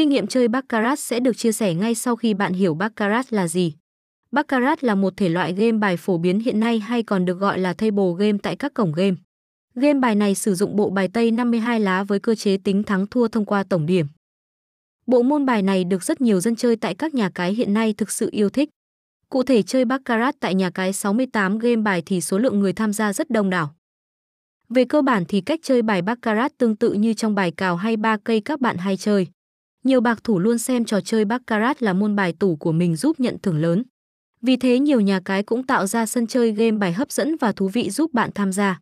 Kinh nghiệm chơi baccarat sẽ được chia sẻ ngay sau khi bạn hiểu baccarat là gì. Baccarat là một thể loại game bài phổ biến hiện nay hay còn được gọi là table game tại các cổng game. Game bài này sử dụng bộ bài tây 52 lá với cơ chế tính thắng thua thông qua tổng điểm. Bộ môn bài này được rất nhiều dân chơi tại các nhà cái hiện nay thực sự yêu thích. Cụ thể chơi baccarat tại nhà cái 68 game bài thì số lượng người tham gia rất đông đảo. Về cơ bản thì cách chơi bài baccarat tương tự như trong bài cào hay ba cây các bạn hay chơi. Nhiều bạc thủ luôn xem trò chơi baccarat là môn bài tủ của mình giúp nhận thưởng lớn. Vì thế nhiều nhà cái cũng tạo ra sân chơi game bài hấp dẫn và thú vị giúp bạn tham gia.